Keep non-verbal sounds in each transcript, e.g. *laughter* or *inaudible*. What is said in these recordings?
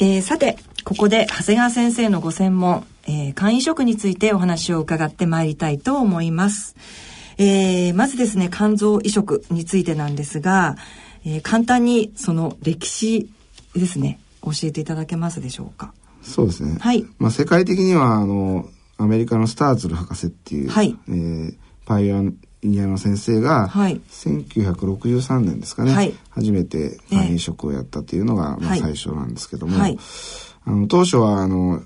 えー、さて、ここで長谷川先生のご専門、えー、肝移植についてお話を伺ってまいりたいと思います。えー、まずですね、肝臓移植についてなんですが、えー、簡単にその歴史ですね、教えていただけますでしょうか？そうですね。はい。まあ世界的には、あの、アメリカのスターズル博士っていう、はい、えー、パイオニアの先生が、はい、1963年ですかね、はい、初めて肝移植をやったっていうのが、まあ、最初なんですけども、はい、あの当初はあの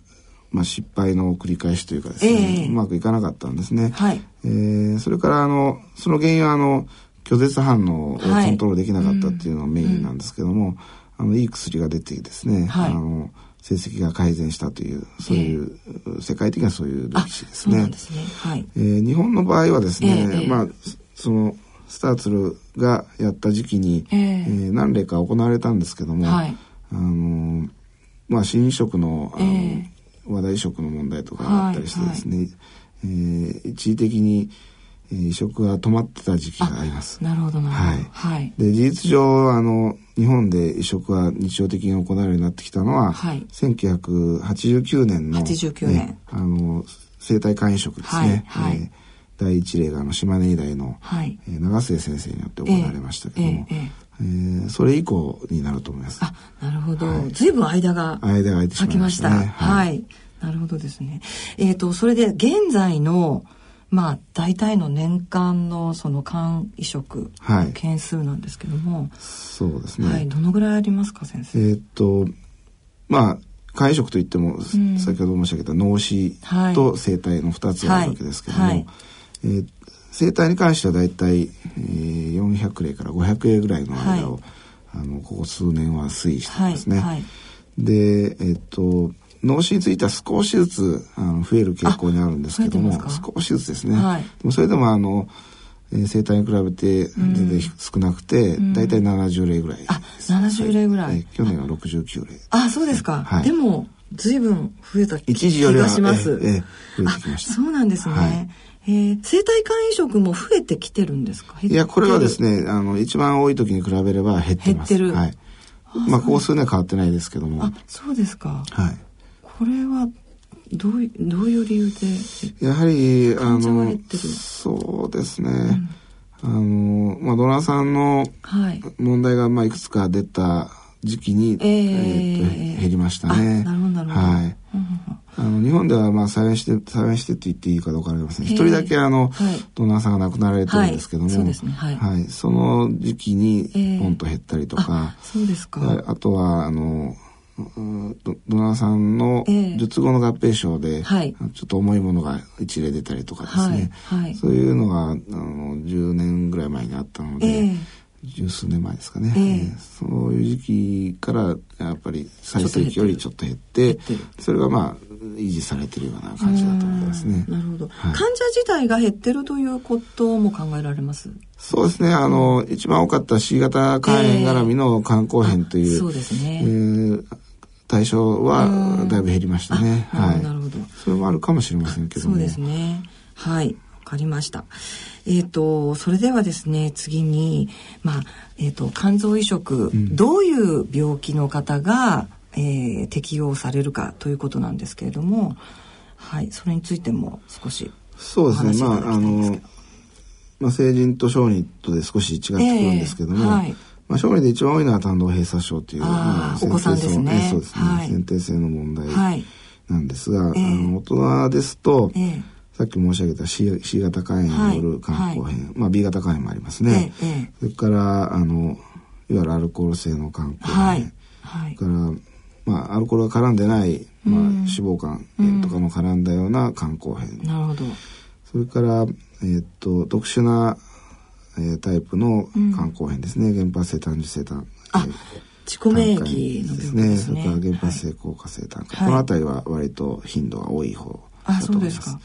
まあ、失敗の繰り返しというかですね、えー、うまくいかなかったんですね。はい、えー、それからあのその原因はあの拒絶反応をコントロールできなかったっていうのがメインなんですけども、はいうん、あのいい薬が出てですね、はい、あの成績が改善したというそういう、えー、世界的にはそういう歴史ですね。すね。はい、えー、日本の場合はですね、えー、まあそのスターツルがやった時期に、えー、えー、何例か行われたんですけども、はい、あのまあ新移植のあの、えー話題食の問題とかあったりしてですね、はいはい、えー、一時的に移植が止まってた時期があります。なるほど。はい。はい、で事実上あの日本で移植が日常的に行われるようになってきたのは、はい、1989年の、89年、ね、あの生体肝移植ですね。はい。はい、えー第一例があの島根医大の、はい、えー、長末先生によって行われましたけども、えーえーえー、それ以降になると思います。あ、なるほど。はい、ずいぶん間が間が空いてしまいました、ね、はい、はいなるほどですね。えっ、ー、と、それで現在の、まあ、大体の年間のその肝移植の件数なんですけども、はい、そうですね。はい、どのぐらいありますか、先生？えっ、ー、と、まあ、肝移植といっても、うん、先ほど申し上げた脳死と生体の2つあるわけですけども、はい。はい、えー、生体に関しては大体、えー、400例から500例ぐらいの間を、あのここ数年は推移してますね。で、えっ、ー、と脳死については少しずつあの増える傾向にあるんですけども少しずつですね、はい、でもそれでもあの、えー、生体に比べて全然少なくて、大体70例ぐらい、あ70例ぐらい、えー、去年は69例あそうですか、はい、でも随分増えた気がします。ええ増えてきました。そうなんですね。はい、えー、生体肝移植も増えてきてるんですか？いや、これはですね、あの、一番多い時に比べれば減ってます。減ってる。はい。まあ、ここ数年は変わってないですけども。あ、そうですか。はい。これはどうどういう理由でやはりあのそうですね、うん、あのまあドナーさんの問題がまあいくつか出た時期に、えー、えー、と減りましたね。なるほど。はい。あの日本ではまあ再演して再演してって言っていいかどうかわかりません。一人だけあの、はい、ドナーさんが亡くなられてるんですけども、はい、ね。はい。はい、その時期にポンと減ったりとか、えー、そうですか。あとはあのドナーさんの術後の合併症で、えー、ちょっと重いものが一例出たりとかですね、はいはい、そういうのがあの10年ぐらい前にあったので、えー、十数年前ですかね、えー、そういう時期からやっぱり最盛期よりちょっと減ってそれがまあ維持されてるような感じだと思いますね。なるほど、はい、患者自体が減ってるということも考えられます？そうですね。あの、一番多かった C 型肝炎絡みの肝硬変という、えー、そうですね。えー対象はだいぶ減りましたね。はい。なるほど。それもあるかもしれませんけどそうですね。はい。わかりました。えっ、ー、と、それではですね、次に、まあ、えっ、ー、と、肝臓移植、うん、どういう病気の方が、えー、適用されるかということなんですけれども、はい、それについても少しそうですね。まあ、あの、まあ、成人と小児とで少し違ってくるんですけども、えーはいまあ、将来で一番多いのは胆道閉鎖症という、まあ、お子さんですね。そうですね、はい、先天性の問題なんですが、はい、あの大人ですと、えー、さっき申し上げた C, C 型肝炎による肝硬変、はい、まあ B 型肝炎もありますね。えー、それからあのいわゆるアルコール性の肝硬変、はい、それからまあアルコールが絡んでない、まあ、脂肪肝炎とかも絡んだような肝硬変。なるほど。それからえー、っと特殊なえー、タイプの肝硬変ですね、うん、原発性胆汁性胆。あ、自己免疫のですね。それから原発性硬化性胆。管、はい、この辺りは割と頻度が多い方だと思います。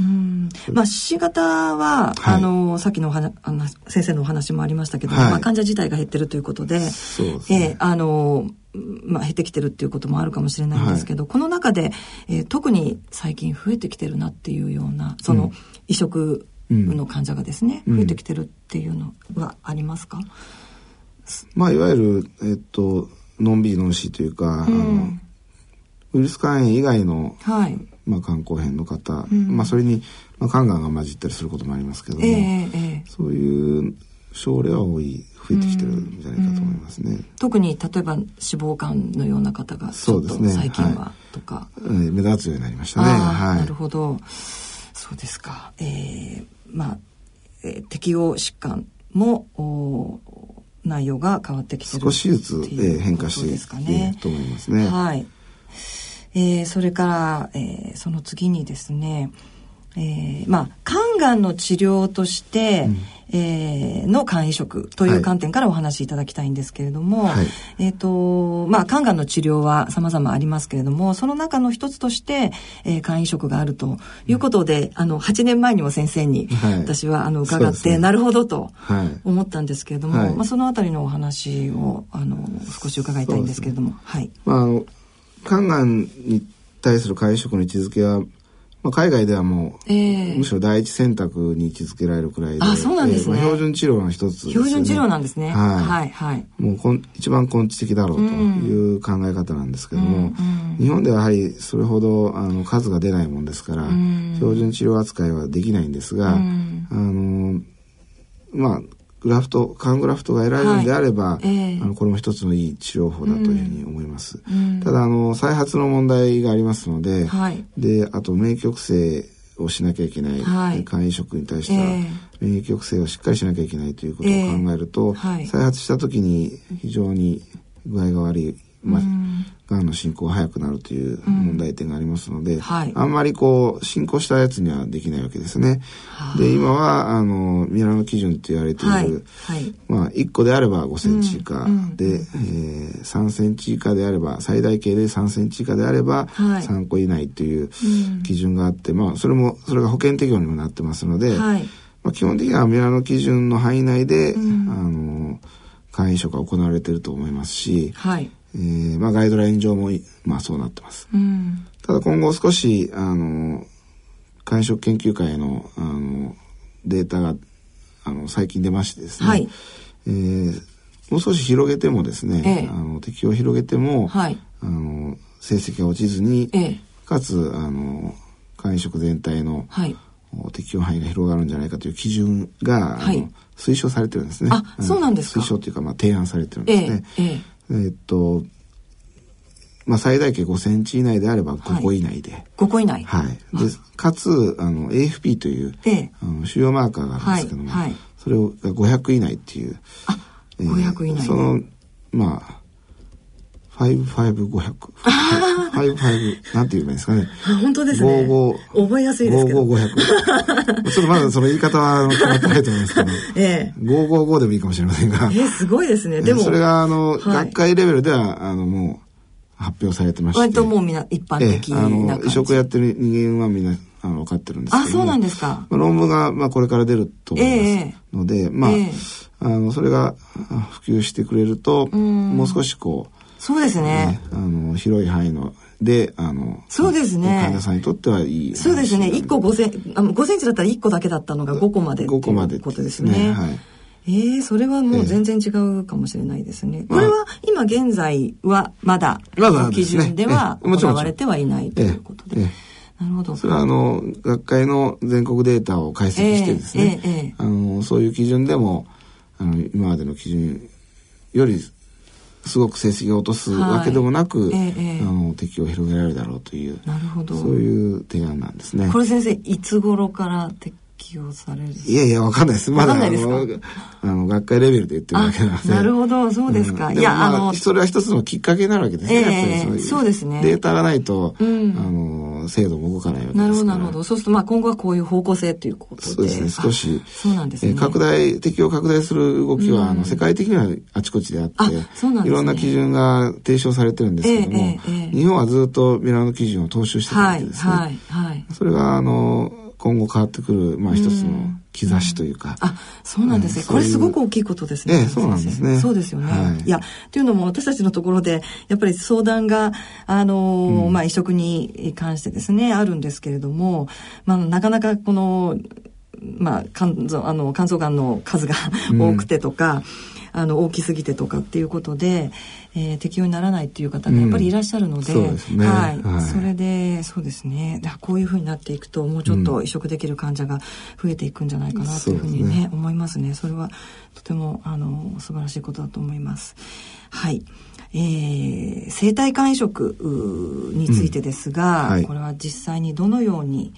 うん。まあ、C 型は、はい、あのさっきのあの先生のお話もありましたけど、はい、まあ、患者自体が減ってるということでそえー、あのまあ、減ってきてるっていうこともあるかもしれないんですけど、はい、この中で、えー、特に最近増えてきてるなっていうようなその移植の患者がですね、うん、増えてきてるっていうのはありますか、まあ、いわゆる、えっと、のんびりのんしというか、うん、あのウイルス肝炎以外の、はい、まあ、肝硬変の方、うん、まあ、それに、まあ、肝がんが混じったりすることもありますけども、えーえー、そういう症例は多い増えてきてるんじゃないかと思いますね。うん、特に例えば脂肪肝のような方がそうですね。最近は、はい、とか、目立つようになりましたね。はい、なるほど。そうですか。えー、まあ、えー、適応疾患もお内容が変わってきてる少しずつ、えー、変化していると思いますね。はい。えー、それから、えー、その次にですね、えー、まあ肝がんの治療として、うん、えー、の肝移植という観点からお話しいただきたいんですけれども、はい、えっ、ー、とまあ肝がんの治療は様々ありますけれどもその中の一つとして、えー、肝移植があるということで、うん、あの8年前にも先生に、はい、私はあの伺って、ね、なるほどと思ったんですけれども、はい、まあ、そのあたりのお話をあの少し伺いたいんですけれども。ね、はい、まあ、あの肝がんに対する肝移植の位置づけはまあ、海外ではもう、えー、むしろ第一選択に位置づけられるくらいであそうなんですね、えーまあ、標準治療の一つね、標準治療なんですね。はい。はいはい。もうこん一番根治的だろうという考え方なんですけども、うんうん、日本ではやはりそれほどあの数が出ないもんですから、うん、標準治療扱いはできないんですが、あのまあグラフト肝グラフトが得られるんであれば、はい。えー、あのこれも一つのいい治療法だというふうに思います、うん、ただあの再発の問題がありますので、はい、であと免疫抑制をしなきゃいけない、はい、肝移植に対しては、免疫抑制をしっかりしなきゃいけないということを考えると、えー、再発した時に非常に具合が悪い。まあ、がんの進行が早くなるという問題点がありますので、うんはい、あんまりこう進行したやつにはできないわけですね。で今はあのミラノ基準と言われている、はい。はい、まあ1個であれば5センチ以下で、うん、えー、3センチ以下であれば最大形で3センチ以下であれば3個以内という基準があって、まあそれもそれが保険適用にもなってますので、まあ、基本的にはミラノ基準の範囲内で、うん、あの肝移植が行われていると思いますし、はいえー、まあガイドライン上も、まあそうなってます。うん、ただ今後少し、あの、肝移植研究会の、あの、データが、あの、最近出ましてですね、はい、えー、もう少し広げてもですね、ええ、あの適用を広げても、はい、あの成績が落ちずに、ええ、かつあの肝移植全体の、はい、適用範囲が広がるんじゃないかという基準が、はい、推奨されてるんですね。あ、そうなんですか。推奨というか、まあ、提案されてるんですね。えええっと、まあ、最大径5センチ以内であれば5個以内で。はい、5個以内はい。で、かつ、あの、AFP という、ええ、あの主要マーカーがあるんですけども、はいはい、それが500以内っていう。あ、えー、500以内、その、まあ、55500。55、なんて言えばいいんですかね。本当ですね。55。覚えやすいですけど。55500。*laughs* ちょっとまだその言い方は決まってないと思いますけど。ええ。555でもいいかもしれませんが。えすごいですね。でも。それが、あの、学会レベルでは、あの、もう、発表されてまして。割ともうみんな一般的な感じ。あの、移植やってる人間はみんな、あの、分かってるんですけどあ、そうなんですか。まあ、論文が、まあ、これから出ると思いますので、えー、まあ、えー、あの、それが普及してくれると、もう少しこう、そうですね。ねあの、広い範囲の、で、あの、そうですね。患者さんにとってはいい。そうですね。1個5センあの5センチだったら1個だけだったのが5個まで5個までことですね。ねはい。ええー、それはもう全然違うかもしれないですね。これは今現在はまだ、まだ基準では行われてはいないということで。なるほど。それはあの、学会の全国データを解析してですね、えーえー、あの、そういう基準でも、あの、今までの基準よりすごく成績を落とすわけでもなく、はいええ、あの適用を広げられるだろうというなるほど。そういう提案なんですね。これ先生いつ頃から適用されるいやいやわかんないです。まだあのあの学会レベルで言ってるわけなので。なるほどそうですか。うん、いや、まあ、あのそれは一つのきっかけになるわけですね。えー、そうですね。データがないと、うん、あの制度も動かないわけです。なるほどなるほど。そうするとまあ今後はこういう方向性ということで。そうですね。少しそうなんですね。拡大適用拡大する動きは、うん、あの世界的にはあちこちであって、そうなんですね、いろんな基準が提唱されてるんですけども、えーえー、日本はずっとミラノ基準を踏襲してたわけですね。はいはいはい。それがあの今後変わってくるまあ一つの兆しというか。うん、あ、そうなんですね、これすごく大きいことですね。ええ、そうなんですね。そうですよね。はい、いや、というのも私たちのところで、やっぱり相談が、あの、うん、まあ移植に関してですね、あるんですけれども、まあなかなかこの、まあ、肝臓、あの、肝臓がんの数が多くてとか、あの大きすぎてとかっていうことで、えー、適用にならないっていう方がやっぱりいらっしゃるので、うんね、はい、はい、それでそうですね。だこういうふうになっていくともうちょっと移植できる患者が増えていくんじゃないかなというふうにね、ね、思いますね。それはとてもあの素晴らしいことだと思います。はい。えー、生体肝移植についてですが、うん。はい、これは実際にどのように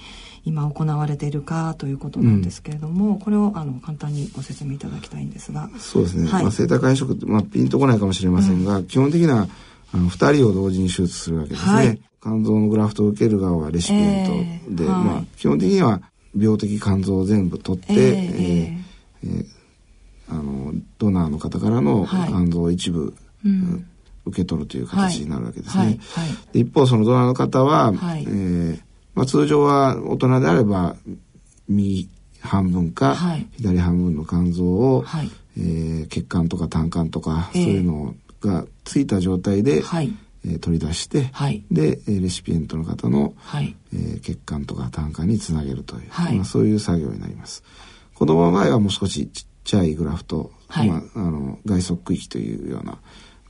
今行われているかということなんですけれども、うん、これをあの簡単にご説明いただきたいんですが。そうですね、はい、まあ、生体肝移植って、まあ、ピンとこないかもしれませんが、うん、基本的なあの2人を同時に手術するわけですね、はい、肝臓のグラフトを受ける側はレシピエントで、えーはい、まあ、基本的には病的肝臓を全部取って、えー、えー、あのドナーの方からの肝臓を一部、うん。受け取るという形になるわけですね。はい。はい、一方そのドナーの方は、はい、えー、まあ、通常は大人であれば右半分か、左半分の肝臓を、はい、えー、血管とか胆管とか、そういうのがついた状態で、はい。えー、取り出して、はい、でレシピエントの方の、はい。えー、血管とか胆管につなげるという、はい。まあ、そういう作業になります。子供の場合はもう少しちっちゃいグラフト、はい。まあ、あの外側区域というような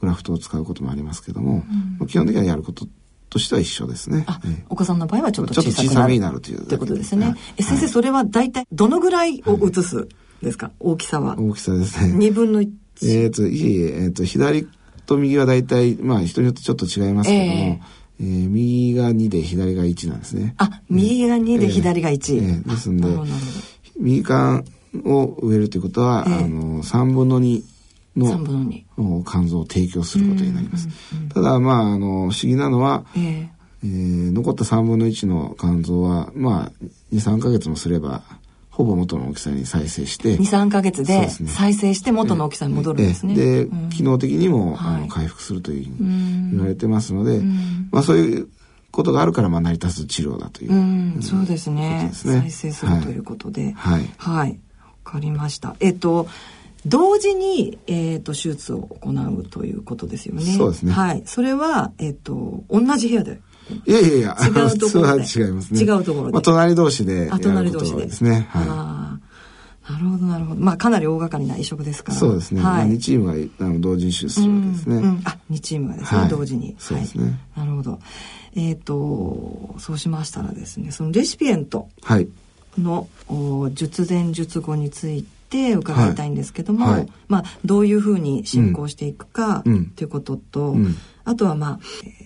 グラフトを使うこともありますけども、うん、基本的にはやることとしては一緒ですね。あ、ええ、お子さんの場合はちょっと小さめになるという。ということですね。はい、え先生、それは大体どのぐらいを移すですか、はい、大きさは。大きさですね。二分の一。えっ、と、いえいえ、えっ、と、左と右は大体、まあ人によってちょっと違いますけども、ええー、右が2で左が1なんですね。あ、右が2で左が1。ええですんで、右肝を植えるということは、あの、3分の2の肝臓を提供することになります。ただまああの不思議なのは、えー、えー、残った3分の1の肝臓はまあ23か月もすればほぼ元の大きさに再生して23か月で再生して元の大きさに戻るんですね。で、うん、機能的にも、あの回復するというふうに言われてますので、まあそういうことがあるからまあ成り立つ治療だという、うん、そうですね、ね、再生するということで。はい、はい、わ、かりました。えっと同時に、えっ、ー、と、手術を行うということですよね。そうですね。はい。それは、えっ、ー、と、同じ部屋で。いやいやいや、違うところで。違いますね。違うところで。まあ、隣同士で。あ、隣同士で。ですね。はい。なるほど、なるほど。まあ、かなり大掛かりな移植ですから。そうですね。はい、2チームがあの同時に手術するわけですね。うんうん、あ、2チームがですね、はい、同時に。そうですね。なるほど。えっ、ー、と、そうしましたらですね、そのレシピエントの、はい、術前術後について、て伺いたいんですけども、はい。はい、まあ、どういうふうに進行していくかということと、うん、あとはまあ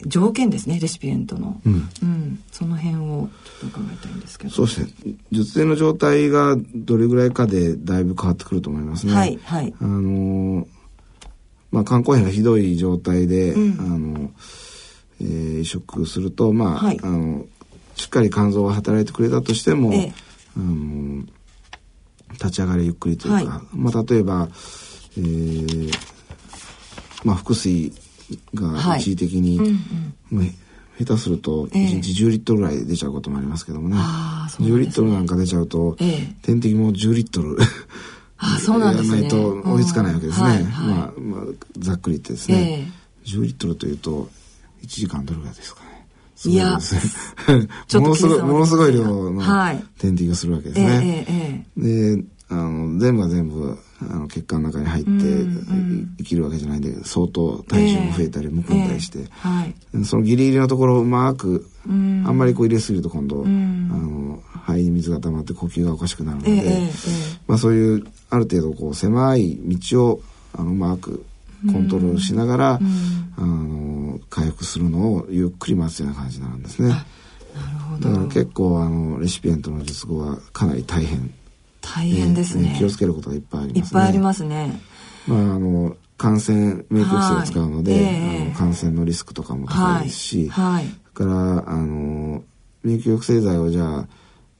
条件ですねレシピエントの、うん、うん、その辺をちょっと伺いたいんですけど。そうですね。術前の状態がどれぐらいかでだいぶ変わってくると思いますね。はい、はい、あのまあ、肝硬変がひどい状態で、うん、あのえー、移植するとまあはい、あのしっかり肝臓が働いてくれたとしても、ええ、あの立ち上がりゆっくりというか、はい、まあ、例えば、えー、まあ、腹水が一時的に、はいうん。うん、下手すると1日10リットルぐらい出ちゃうこともありますけどもね,、えー、ね。10リットルなんか出ちゃうと、えー、点滴も10リットル。あそうなんですね、やらないと追いつかないわけですね、はいはい、まあ、まあ、ざっくり言ってですね、えー、10リットルというと1時間どれぐらいですか？ね。いや、ものすごい、ものすごい量の点滴をするわけですね。ええええ、で、あの、全部が全部、あの、血管の中に入って、生きるわけじゃないんで、相当体重も増えたり、むくんだりして、はい、そのギリギリのところをうまく、あんまりこう入れすぎると今度、あの、肺に水が溜まって呼吸がおかしくなるので、まあそういう、ある程度こう、狭い道を、あの、うまくコントロールしながら、あの回復するのをゆっくり待つような感じなんですね。なるほど。だから結構あのレシピエントの術後はかなり大変。大変ですね、気をつけることがいっぱいありますね。いっぱいありますね。まああの感染免疫薬を使うので、えー、あの感染のリスクとかも高いですし、はい、それからあの免疫抑制剤をじゃあ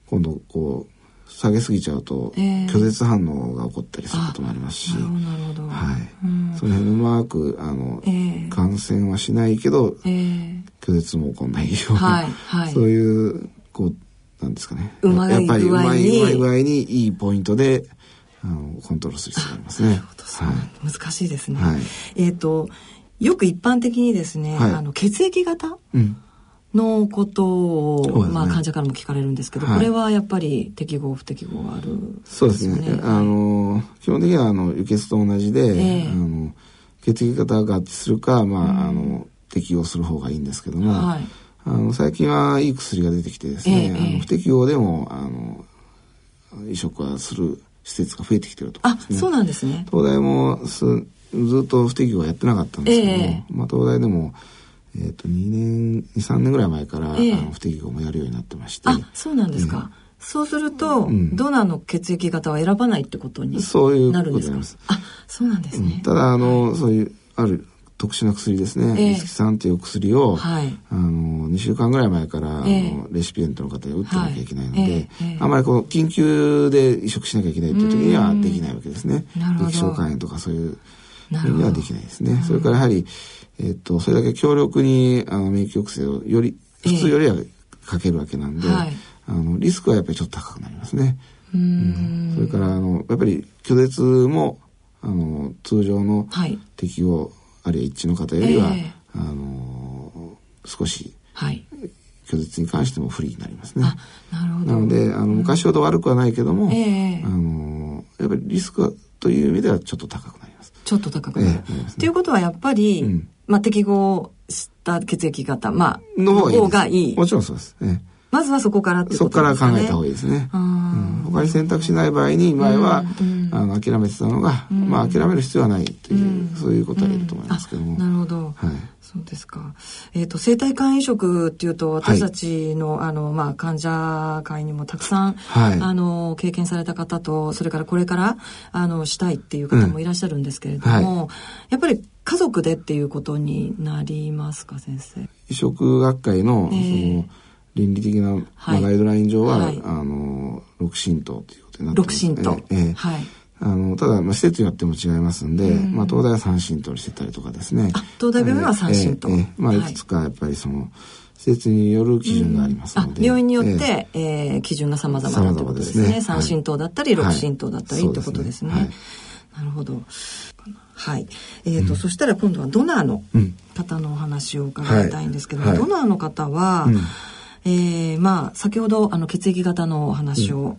今度こう下げすぎちゃうと、えー、拒絶反応が起こったりすることもありますし、はい、その辺うまくあの、えー、感染はしないけど、えー、拒絶も起こらないような、はいはい、そういうこうなんですかね。うまやっぱりうまいうまい具合にいいポイントであのコントロールする必要がありますね。はい、難しいですね。はい、えっ、ー、とよく一般的にですね、はい、あの血液型、うんのことを、ね、まあ患者からも聞かれるんですけど、はい、これはやっぱり適合不適合がある、ね、そうですね。あの基本的にはあの輸血と同じで、えー、あの血液型が合致するか、まあ、うん、あの適用する方がいいんですけども、はい、あの最近はいい薬が出てきてですね、えー、あの不適用でもあの移植はする施設が増えてきてると、ね、あそうなんですね。東大もすずっと不適用はやってなかったんですけども、えー、まあ、東大でもえっ、ー、と2年23年ぐらい前から、えー、あの不適合もやるようになってまして。あそうなんですか、うん、そうすると、うん、ドナーの血液型は選ばないってことになるんですか？あそうなんですね、うん、ただあの、はい、そういうある特殊な薬ですね、えー、リスキ酸という薬を、はい、あの2週間ぐらい前から、えー、あのレシピエントの方に打ってなきゃいけないので、はい。えー、あまりこう緊急で移植しなきゃいけないという時にはできないわけですね。液晶肝炎とかそういうにはできないですね。それからやはりえっと、それだけ強力にあの免疫抑制をより普通よりはかけるわけなんで、えーはい、あのリスクはやっぱりちょっと高くなりますね。うん、それからあのやっぱり拒絶もあの通常の適応、はい、あるいは一致の方よりは、えー、あの少し、はい、拒絶に関しても不利になりますね。なるほど。なのであの昔ほど悪くはないけども、えー、あのやっぱりリスクという意味ではちょっと高くなります。ちょっと高くなる。と、えー、いうことはやっぱり、うんまあ、適合した血液型、まあ、の方がいい。もちろんそうです。ええまずはそこからってことですね。そこから考えた方がいいですね。うん、他に選択しない場合に、前は、うんうん、あの諦めてたのが、うん、まあ諦める必要はないという、そういうことは言えると思いますけども。なるほど。はい。そうですか。えっ、ー、と、生体肝移植っていうと、私たちの、はい、あの、まあ、患者会にもたくさん、はい、あの、経験された方と、それからこれから、あの、したいっていう方もいらっしゃるんですけれども、はい、やっぱり家族でっていうことになりますか、先生？移植学会の、えー、その、倫理的な、まあ、ガイドライン上は、はい、あの六神道ということになってます、ね。六神道。えー、はい。あのただ、まあ、施設によっても違いますんで、うん、まあ、東大は三神道にしてたりとかですね。東大病院は三神道。えー、えー、まあ、い。くつかやっぱりその、施設による基準がありますので、うん、病院によって、えー、えー、基準が様々なってことですね。三神道だったり、六神道だったり、ってことですね。はい、なるほど。はい。えっ、ー、と、うん、そしたら今度はドナーの方のお話を伺いたいんですけど、はい、ドナーの方は、うんえー、まあ先ほどあの血液型のお話を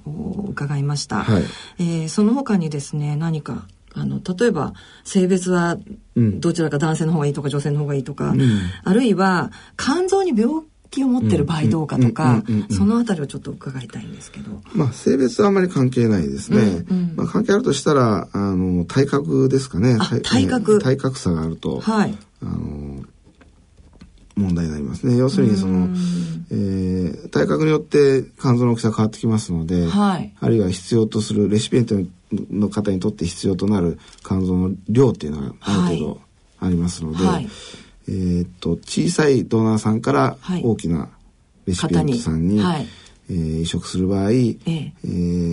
伺いました、うんはい、えー、その他にですね何かあの例えば性別はどちらか男性の方がいいとか女性の方がいいとか、うん、あるいは肝臓に病気を持ってる場合どうかとか、そのあたりをちょっと伺いたいんですけど。まあ、性別はあまり関係ないですね。うん。うん、まあ、関係あるとしたら、あの、体格ですかね。体格。体格差があると、はい。あの、問題になりますね。要するにその、えー、体格によって肝臓の大きさ変わってきますので、はい、あるいは必要とするレシピエントの方にとって必要となる肝臓の量っていうのがある程度ありますので、はい、えー、っと小さいドナーさんから大きなレシピエントさんに、はい、えー、移植する場合、えー、え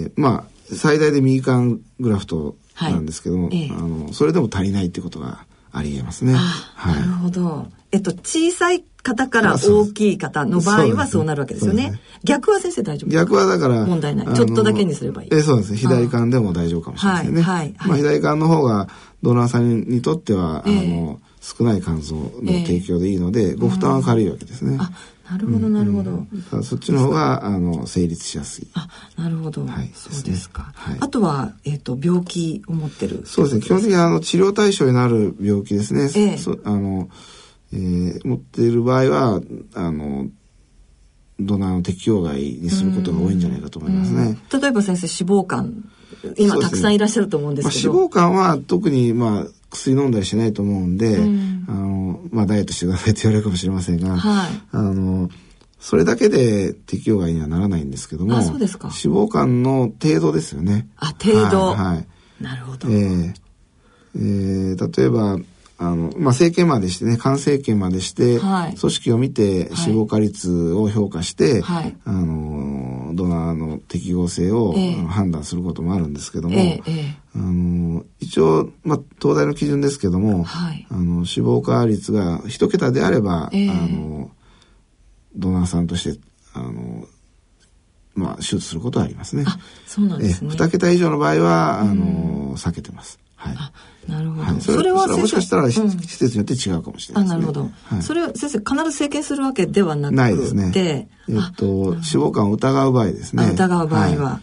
ー、まあ最大で右肝グラフトなんですけども、はいえ。ー、あのそれでも足りないってことがありえますね。はい、なるほど。えっと、小さい方から大きい方の場合はそうなるわけですよね。ね逆は先生大丈夫逆はだから、問題ない。ちょっとだけにすればいい。えそうです。左肝でも大丈夫かもしれないですね。はい。はい、まあ、左肝の方が、ドナーさんにとっては、えー、あの、少ない肝臓の提供でいいので、えー、ご負担は軽いわけですね。あなるほど、なるほど。うん、そっちの方が、あの、成立しやすい。あ、なるほど。はい。そうですか。はい、あとは、えっ、ー、と、病気を持ってる。そうですね。基本的に、あの、治療対象になる病気ですね。えー、そあの、えー、持っている場合はあのドナーの適用外にすることが多いんじゃないかと思いますね。例えば先生脂肪肝今たくさんいらっしゃると思うんですけど、ねまあ、脂肪肝は特にまあ薬飲んだりしないと思うんで、うん、あのまあダイエットしてくださいって言われるかもしれませんが、はい、あのそれだけで適用外にはならないんですけども、脂肪肝の程度ですよね。あ程度、はい、はい、なるほど。えーえー、例えばあの、まあ、生検までしてね、肝生検までして、はい、組織を見て脂肪化率を評価して、はい、あの、ドナーの適合性を、えー、判断することもあるんですけども、えー、あの一応、まあ、東大の基準ですけども、はい、あの脂肪化率が一桁であれば、えー、あの、ドナーさんとして、あの、まあ、手術することはありますね。あ、そうなんですね。2桁以上の場合は、あの、避けてます。はい。なるほど、はい、それはもしかしたら、施設によって違うかもしれない、ね、あなるほど、はい、それは先生必ず生検するわけではなくて。ないですね。えっと脂肪肝を疑う場合ですね。疑う場合は、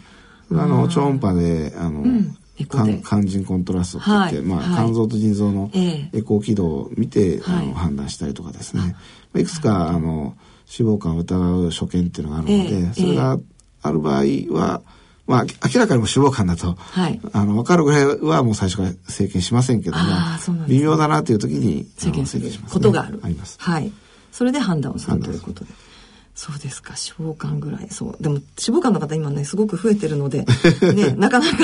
あの超音波であの、うん肝腎コントラストって言って、はい、まあ、肝臓と腎臓のエコー軌道を見て、あの判断したりとかですね、い、くつかあの脂肪肝を疑う所見っていうのがあるので、それがある場合は、まあ、明らかにも脂肪肝だと、はい、あの、分かるぐらいはもう最初から整形しませんけども、微妙だなという時に整形することがある。あります。はい。それで判断をするということで。そうですか。脂肪肝ぐらい。そう。でも脂肪肝の方今ねすごく増えてるので *laughs* ねなかなか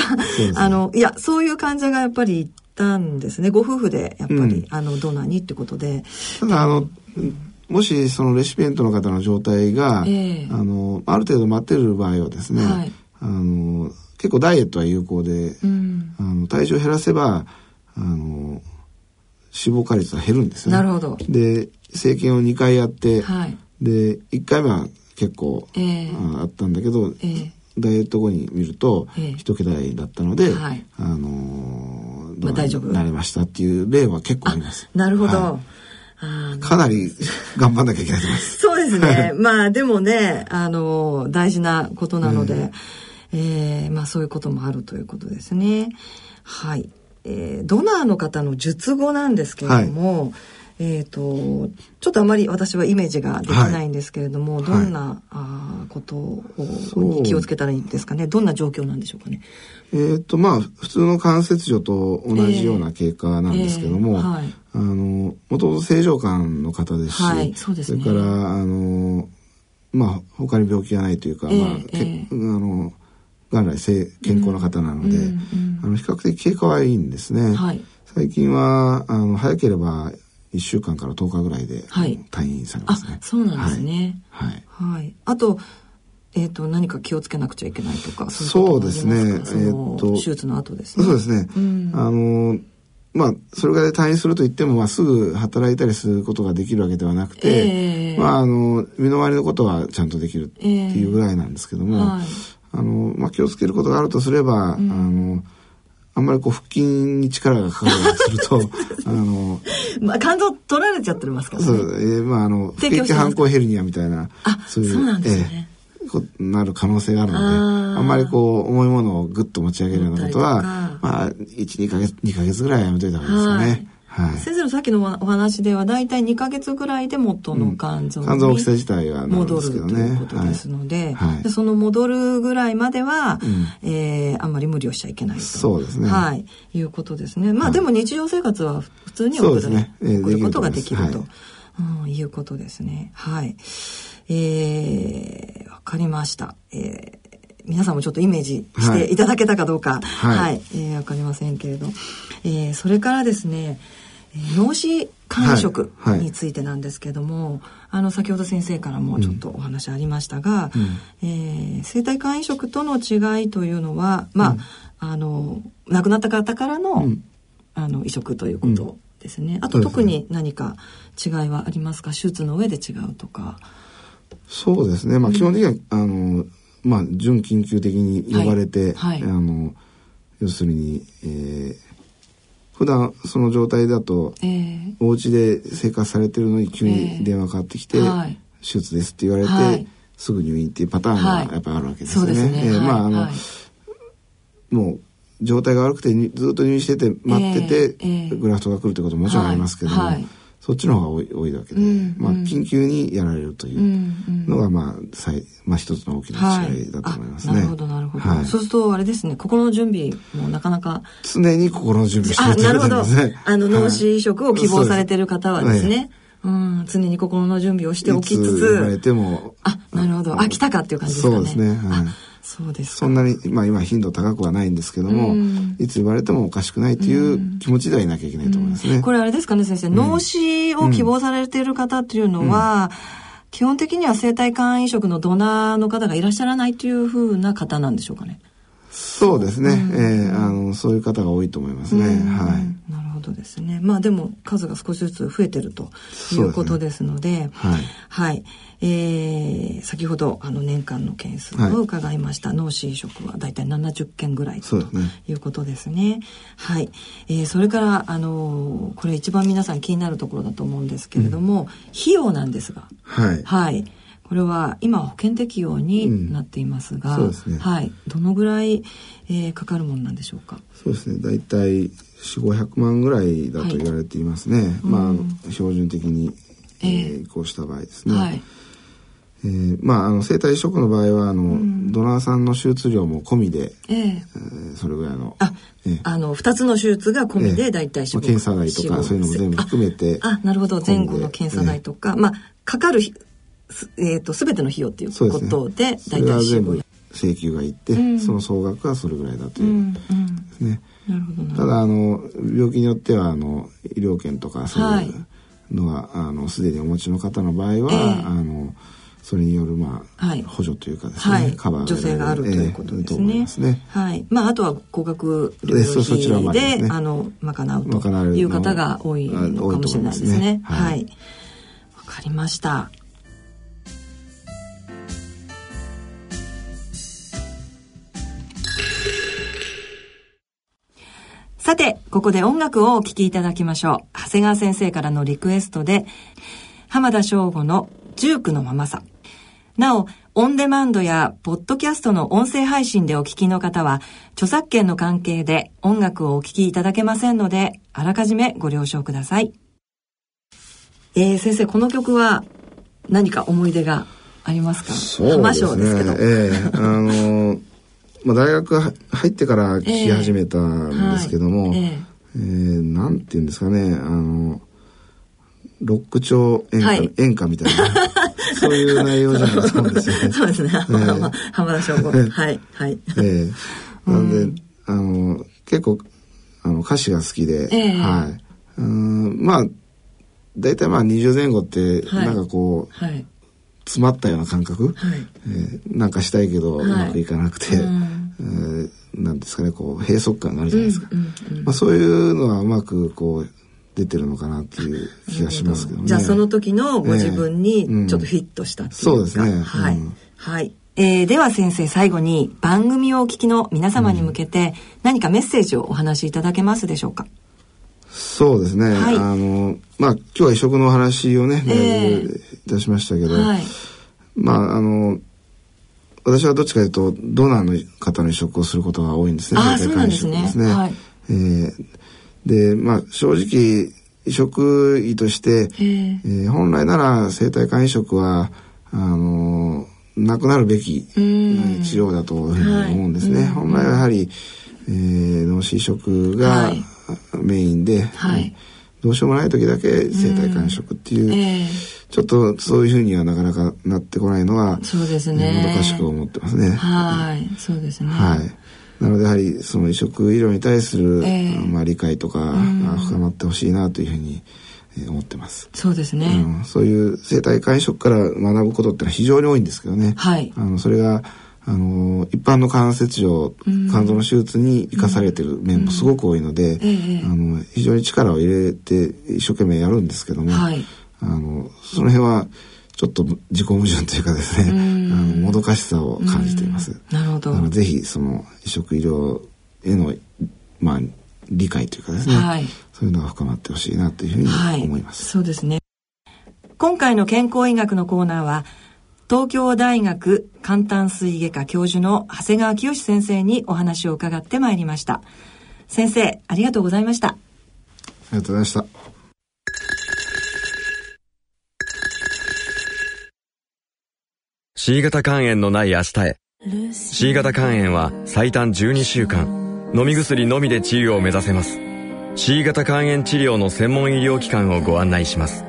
あのいやそういう患者がやっぱりいたんですね。ご夫婦でやっぱり、うん、あのドナーにってことで。ただあのもしそのレシピエントの方の状態が、えー、あのある程度待ってる場合はですね、はい、あの結構ダイエットは有効で、うん、あの体重を減らせばあの脂肪化率は減るんですね。なるほど。で整形を2回やって、はい、で1回目は結構、えー、あったんだけど、えー、ダイエット後に見ると、えー、一桁台だったので、はい、あのー、まあ、大丈夫なれましたっていう例は結構あります。なるほど。はいかなり *laughs* 頑張んなきゃいけないと思います。そうですね。まあでもね、あの、大事なことなので、ええー、まあそういうこともあるということですね。はい。えー、ドナーの方の術後なんですけれども、はい。えっ、ー、とちょっとあまり私はイメージができないんですけれども、はい、どんな、はい、あことをに気をつけたらいいんですかね？どんな状況なんでしょうかね？えっ、ー、とまあ普通の関節除と同じような経過なんですけども、えーえーはい、あのもともと正常感の方ですし、はい、そうですね、それからあのまあ他に病気がないというか、えー、まあ、えー、あの元来健康な方なので、うんうんうん、あの比較的経過はいいんですね。はい、最近はあの早ければ1週間から10日ぐらいで、はい、退院されますね。そうなんですね。はい。はい。あと、えっ、ー、と、何か気をつけなくちゃいけないとか、そうですね。えっ、ー、と、手術の後ですね。そうですね。うん、あの、まあ、それぐらい退院すると言っても、まあ、すぐ働いたりすることができるわけではなくて、えー、まあ、あの、身の回りのことはちゃんとできるっていうぐらいなんですけども、えーはい、あの、まあ、気をつけることがあるとすれば、うん、あの、あんまりこう腹筋に力がかかるすると、*laughs* あの、まあ肝臓取られちゃってますからね。そう、えー、まああの、不景反抗ヘルニアみたいな、あ、そういう、そうなんですね。えー、なる可能性があるので、あんまりこう重いものをぐっと持ち上げるようなことは、まあ、1、2ヶ月、2ヶ月ぐらいやめといた方がいいですよね。はい、先生のさっきのお話では大体2か月ぐらいで元の肝臓に、肝臓大きさ自体は戻るということですのではい、その戻るぐらいまでは、うん、えー、あんまり無理をしちゃいけないと。そうですね、はい、いうことですね。まあ、でも日常生活は普通に送る,、ねえー、送ることができると、うん、いうことですね。はい。えー、わかりました、えー皆さんもちょっとイメージしてい。ただけたかどうか、はい、はい、えー、わかりませんけれど、えー、それからですね、脳死肝移植についてなんですけども、はいはい、あの先ほど先生からもちょっとお話ありましたが、うん、えー、生体肝移植との違いというのはまあ、うん、あの亡くなった方からのうん、あの移植ということですね。あと特に何か違いはありますか？手術の上で違うとか。そうですね、まあ、基本的には、あのまあ、準緊急的に呼ばれて、はい。はい、あの要するに、えー、普段その状態だと、えー、お家で生活されてるのに急に電話かかってきて、えーはい、手術ですって言われて、はい、すぐ入院っていうパターンがやっぱりあるわけですよね。はい、ね。えー、まああの、もう状態が悪くてずっと入院してて待ってて、えー、グラフトが来るってことももちろんありますけども、そっちの方が多い多いわけで、うん、まあ、緊急にやられるというのが、まあ、最、まあ、一つの大きな違いだと思いますね。はい、なるほど、なるほど、はい。そうすると、あれですね、心の準備もなかなか。常に心の準備してるなるほど。*laughs* あの、脳死移植を希望されてる方はですね。うん、常に心の準備をしておきつつ。言われても。あ、なるほど。あ、来たかっていう感じですかね。そうですね。はいそうですそんなに、まあ今頻度高くはないんですけども、うん、いつ言われてもおかしくないという気持ちではいなきゃいけないと思いますね。うん、これあれですかね先生、脳死を希望されている方っていうのは、基本的には生体肝移植のドナーの方がいらっしゃらないというふうな方なんでしょうかね。そうですね。うん、えー、あのそういう方が多いと思いますね。はい。ことですね。まあでも数が少しずつ増えてるということですので、でね、はい、はい。えー、先ほどあの年間の件数を伺いました、はい、脳死移植はだいたい70件ぐらいということですね。はい。えー、それからあのこれ一番皆さん気になるところだと思うんですけれども、うん、費用なんですが、はい。はい。これは今保険適用になっていますが、うんすね、はい、どのぐらい、えー、かかるものなんでしょうか？そうですね。だいたい四五百万ぐらいだと言われていますね。はい、まあ、標準的に、えー、移行した場合ですね。はい。えー、まああの生体移植の場合はあの、うん、ドナーさんの手術料も込みで、えー、えー、それぐらいのあ、えー、あの2つの手術が込みで大体、えー、検査代とかそういうのも全部含めてあなるほど。前後の検査代とか、まあかかるえーと、全ての費用っていうことでで、大体全部請求がいって、うん、その総額はそれぐらいだという。ですね。ただあの病気によってはあの医療券とかそういうのは、はい、あのすでにお持ちの方の場合は、えー、あのそれによるまあ、はい、補助というかですね、はい、カバー助成があるということですね。えー、すね。はい。まああとは高額療養費で、ね、あの賄うという方が多いのかもしれないですね。はい。わ、かりました。さて、ここで音楽をお聴きいただきましょう。長谷川先生からのリクエストで、浜田省吾のジュークのままさ。なお、オンデマンドやポッドキャストの音声配信でお聴きの方は、著作権の関係で音楽をお聴きいただけませんので、あらかじめご了承ください。えー、先生、この曲は何か思い出がありますか？そうですね。ですけど。ええー、あのーまあ、大学入ってから聞き始めたんですけども、えーはい、えー、なんていうんですかねあのロック調演歌はい、演歌みたいな *laughs* そういう内容じゃないと思うんですよね。そうですね。えー、浜田省吾。はい。はい。ええ。ー、なんで、うん、あの結構あの歌詞が好きで、えー、はい。うんまあ大体まあ20前後ってなんかこう、はい、詰まったような感覚、はい、えー、なんかしたいけどうまくいかなくて、はい、えー、なんですかねこう閉塞感があるじゃないですか、うんうんうん、まあ、そういうのはうまくこう出てるのかなっていう気がしますけどね。じゃあその時のご自分にちょっとフィットしたっていうか、えーうん、そうですね。はい。うん、はい。えー、では先生最後に番組をお聞きの皆様に向けて何かメッセージをお話しいただけますでしょうか、そうですね。はい、あの、まあ、今日は移植の話をね、えー、いたしましたけど、はい、まあ、あの、私はどっちかというと、ドナーの方の移植をすることが多いんですね。あそうなんですね。ですね。はい、えー、で、まあ、正直、移植医として、えー、えー、本来なら生体肝移植は、あの、なくなるべき治療だと思うんですね。はい、本来はやはり、えー、脳死移植がメインで、はい、どうしようもない時だけ生体肝移植っていう、えーちょっとそういうふうにはなかなかなってこないのはそうですねもどかしく思ってますね。はいそうですね。はいなのでやはりその移植医療に対する、えー、まあ、理解とかが深まってほしいなというふうに思ってます。そうですね、うん、そういう生体肝移植から学ぶことってのは非常に多いんですけどね。はい。あのそれがあの一般の関節上、肝臓の手術に生かされてる面もすごく多いので、あの非常に力を入れて一生懸命やるんですけども、はい、あのその辺はちょっと自己矛盾というかですね、あのもどかしさを感じています。なるほど。ぜひその移植医療へのまあ理解というかですね、はい、そういうのが深まってほしいなというふうに思います。はい、そうですね。今回の健康医学のコーナーは東京大学簡単水外科教授の長谷川清先生にお話を伺ってまいりました。先生、ありがとうございました。ありがとうございました。C 型肝炎のない明日へ C 型肝炎は最短12週間飲み薬のみで治癒を目指せます C 型肝炎治療の専門医療機関をご案内します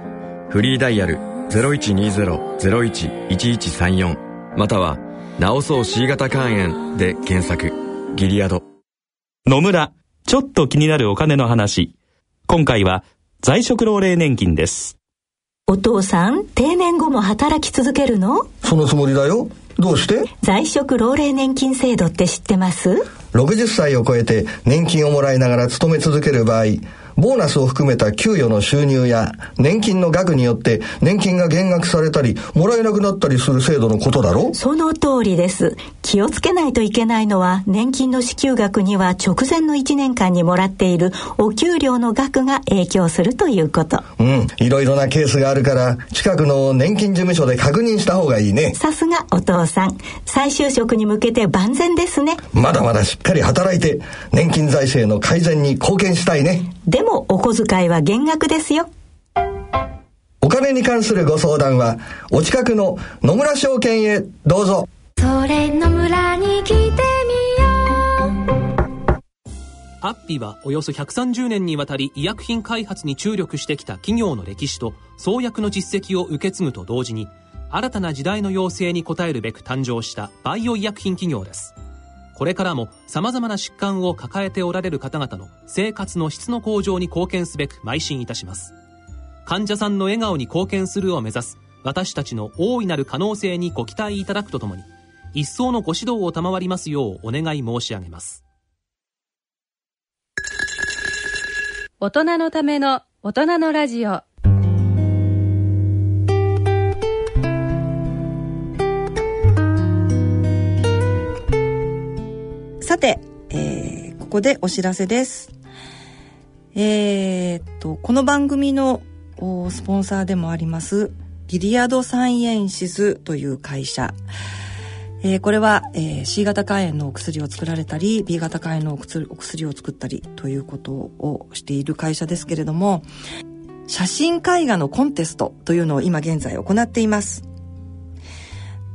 フリーダイヤル0120-01-1134または「なおそう C 型肝炎」で検索。ギリアド。野村ちょっと気になるお金の話。今回は在職老齢年金です。お父さん、定年後も働き続けるの？そのつもりだよ。どうして？在職老齢年金制度って知ってます ?60 歳を超えて年金をもらいながら勤め続ける場合、ボーナスを含めた給与の収入や年金の額によって年金が減額されたり、もらえなくなったりする制度のことだろその通りです。気をつけないといけないのは、年金の支給額には直前の1年間にもらっているお給料の額が影響するということ。うん、いろいろなケースがあるから、近くの年金事務所で確認した方がいいね。さすがお父さん。再就職に向けて万全ですね。まだまだしっかり働いて、年金財政の改善に貢献したいね。でも、お小遣いは減額ですよ。お金に関するご相談は、お近くの野村証券へどうぞ。それ野村に来てみよう。アッピはおよそ130年にわたり医薬品開発に注力してきた企業の歴史と創薬の実績を受け継ぐと同時に、新たな時代の要請に応えるべく誕生したバイオ医薬品企業です。これからも様々な疾患を抱えておられる方々の生活の質の向上に貢献すべく邁進いたします。患者さんの笑顔に貢献するを目指す私たちの大いなる可能性にご期待いただくとともに、一層のご指導を賜りますようお願い申し上げます。大人のための大人のラジオ。さて、えー、ここでお知らせです。えー、っと、この番組のスポンサーでもあります、ギリアドサイエンシズという会社。えー、これは、えー、C 型肝炎のお薬を作られたり B 型肝炎のお薬を作ったりということをしている会社ですけれども写真絵画のコンテストというのを今現在行っています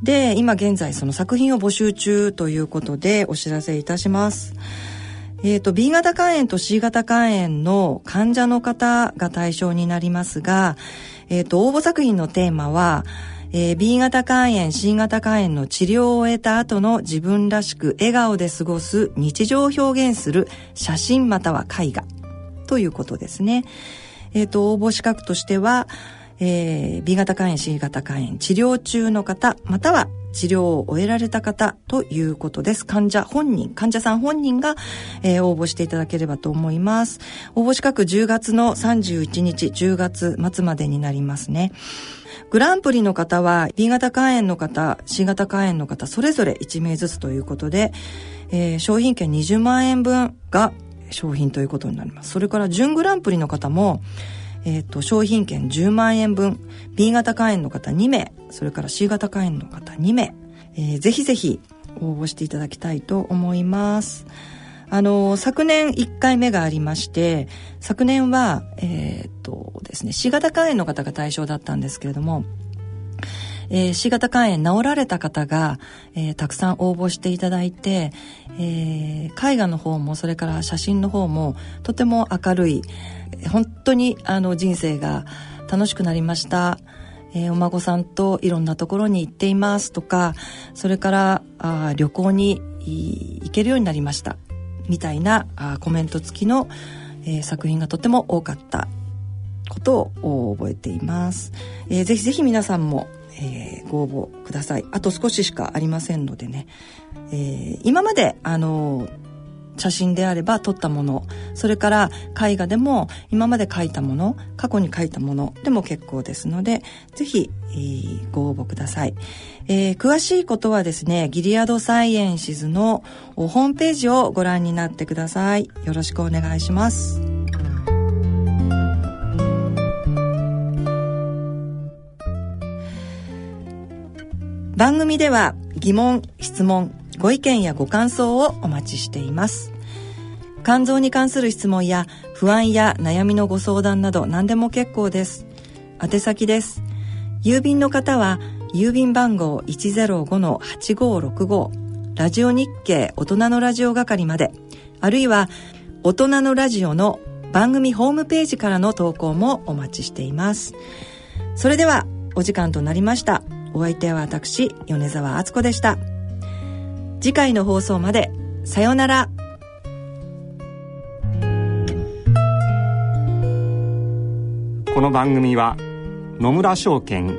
で今現在その作品を募集中ということでお知らせいたしますえっ、ー、と B 型肝炎と C 型肝炎の患者の方が対象になりますが、えっ、ー、と応募作品のテーマはえー、B 型肝炎、C 型肝炎の治療を終えた後の自分らしく笑顔で過ごす日常を表現する写真または絵画ということですね。えっ、ー、と、応募資格としては、えー、B 型肝炎、C 型肝炎、治療中の方、または治療を終えられた方ということです。患者本人、患者さん本人が、えー、応募していただければと思います。応募資格10月の31日、10月末までになりますね。グランプリの方は B 型肝炎の方、C 型肝炎の方、それぞれ1名ずつということで、えー、商品券20万円分が商品ということになります。それから準グランプリの方も、えっ、ー、と、商品券10万円分、B 型肝炎の方2名、それから C 型肝炎の方2名、えー、ぜひぜひ応募していただきたいと思います。あの、昨年1回目がありまして、昨年は、えー、っとですね、C 型肝炎の方が対象だったんですけれども、えー、C 型肝炎治られた方が、えー、たくさん応募していただいて、えー、絵画の方もそれから写真の方もとても明るい本当にあの人生が楽しくなりました、えー、お孫さんといろんなところに行っています。とかそれからあ旅行に行けるようになりました。みたいなあコメント付きの、えー、作品がとても多かったことを覚えています。えー、ぜひぜひ皆さんも、えー、ご応募ください。あと少ししかありませんのでね。えー、今まで、あの写真であれば撮ったものそれから絵画でも今まで描いたもの過去に描いたものでも結構ですのでぜひ、えー、ご応募ください、えー、詳しいことはですねギリアドサイエンシズのホームページをご覧になってくださいよろしくお願いします番組では疑問質問ご意見やご感想をお待ちしています。肝臓に関する質問や不安や悩みのご相談など何でも結構です。宛先です。郵便の方は郵便番号105-8565ラジオ日経大人のラジオ係まで。あるいは大人のラジオの番組ホームページからの投稿もお待ちしています。それではお時間となりました。お相手は私米沢敦子でした次回の放送までさようならこの番組は野村証券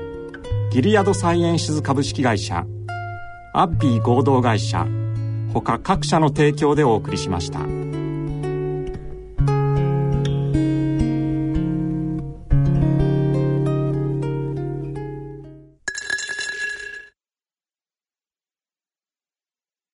ギリアドサイエンシズ株式会社アッビー合同会社他各社の提供でお送りしました。